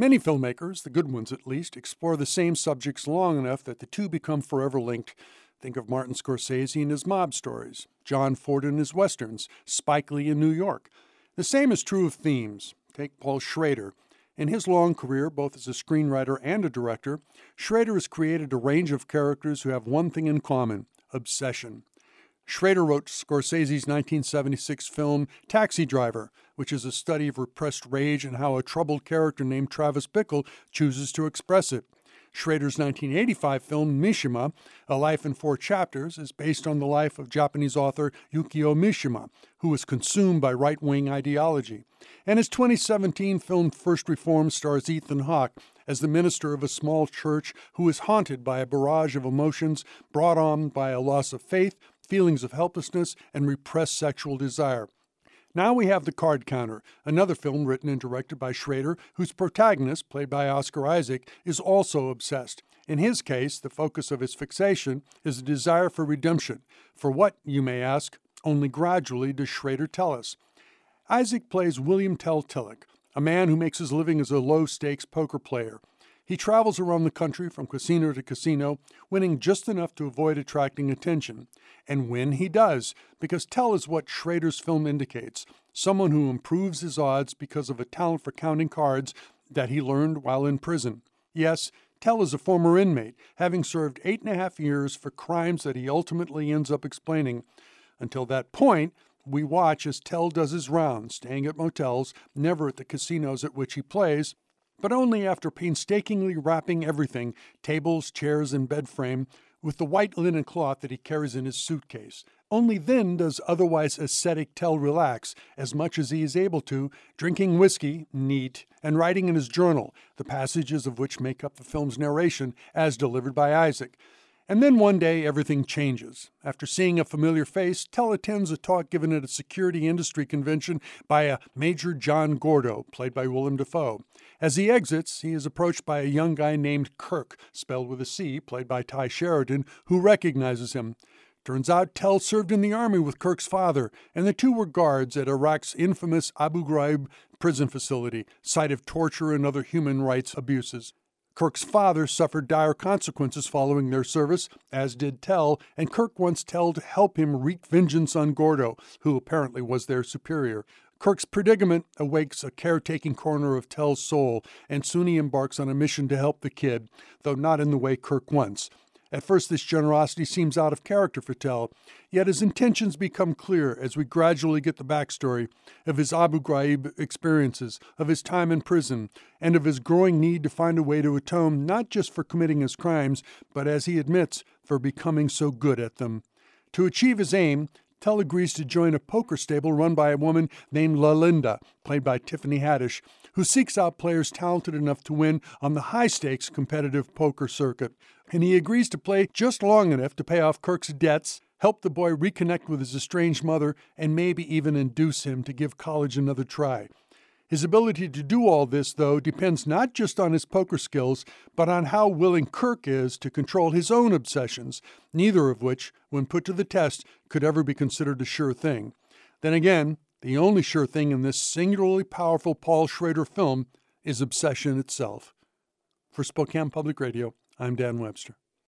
Many filmmakers, the good ones at least, explore the same subjects long enough that the two become forever linked. Think of Martin Scorsese and his mob stories, John Ford and his westerns, Spike Lee in New York. The same is true of themes. Take Paul Schrader. In his long career, both as a screenwriter and a director, Schrader has created a range of characters who have one thing in common obsession. Schrader wrote Scorsese's 1976 film Taxi Driver, which is a study of repressed rage and how a troubled character named Travis Bickle chooses to express it. Schrader's 1985 film Mishima, A Life in Four Chapters, is based on the life of Japanese author Yukio Mishima, who was consumed by right wing ideology. And his 2017 film First Reformed stars Ethan Hawke as the minister of a small church who is haunted by a barrage of emotions brought on by a loss of faith, feelings of helplessness, and repressed sexual desire. Now we have The Card Counter, another film written and directed by Schrader, whose protagonist, played by Oscar Isaac, is also obsessed. In his case, the focus of his fixation is a desire for redemption. For what, you may ask, only gradually does Schrader tell us. Isaac plays William Tell Tillich, a man who makes his living as a low stakes poker player. He travels around the country from casino to casino, winning just enough to avoid attracting attention. And when he does, because Tell is what Schrader's film indicates someone who improves his odds because of a talent for counting cards that he learned while in prison. Yes, Tell is a former inmate, having served eight and a half years for crimes that he ultimately ends up explaining. Until that point, we watch as Tell does his rounds, staying at motels, never at the casinos at which he plays, but only after painstakingly wrapping everything tables, chairs, and bed frame with the white linen cloth that he carries in his suitcase. Only then does otherwise ascetic Tell relax as much as he is able to, drinking whiskey, neat, and writing in his journal, the passages of which make up the film's narration as delivered by Isaac. And then one day everything changes. After seeing a familiar face, Tell attends a talk given at a security industry convention by a Major John Gordo, played by Willem Dafoe. As he exits, he is approached by a young guy named Kirk, spelled with a C, played by Tye Sheridan, who recognizes him. Turns out Tell served in the army with Kirk's father, and the two were guards at Iraq's infamous Abu Ghraib prison facility, site of torture and other human rights abuses. Kirk's father suffered dire consequences following their service, as did Tell, and Kirk wants Tell to help him wreak vengeance on Gordo, who apparently was their superior. Kirk's predicament awakes a caretaking corner of Tell's soul, and soon he embarks on a mission to help the kid, though not in the way Kirk wants. At first, this generosity seems out of character for Tell, yet his intentions become clear as we gradually get the backstory of his Abu Ghraib experiences, of his time in prison, and of his growing need to find a way to atone not just for committing his crimes, but as he admits, for becoming so good at them. To achieve his aim, Tell agrees to join a poker stable run by a woman named La Linda, played by Tiffany Haddish, who seeks out players talented enough to win on the high stakes competitive poker circuit. And he agrees to play just long enough to pay off Kirk's debts, help the boy reconnect with his estranged mother, and maybe even induce him to give college another try. His ability to do all this, though, depends not just on his poker skills, but on how willing Kirk is to control his own obsessions, neither of which, when put to the test, could ever be considered a sure thing. Then again, the only sure thing in this singularly powerful Paul Schrader film is obsession itself. For Spokane Public Radio, I'm Dan Webster.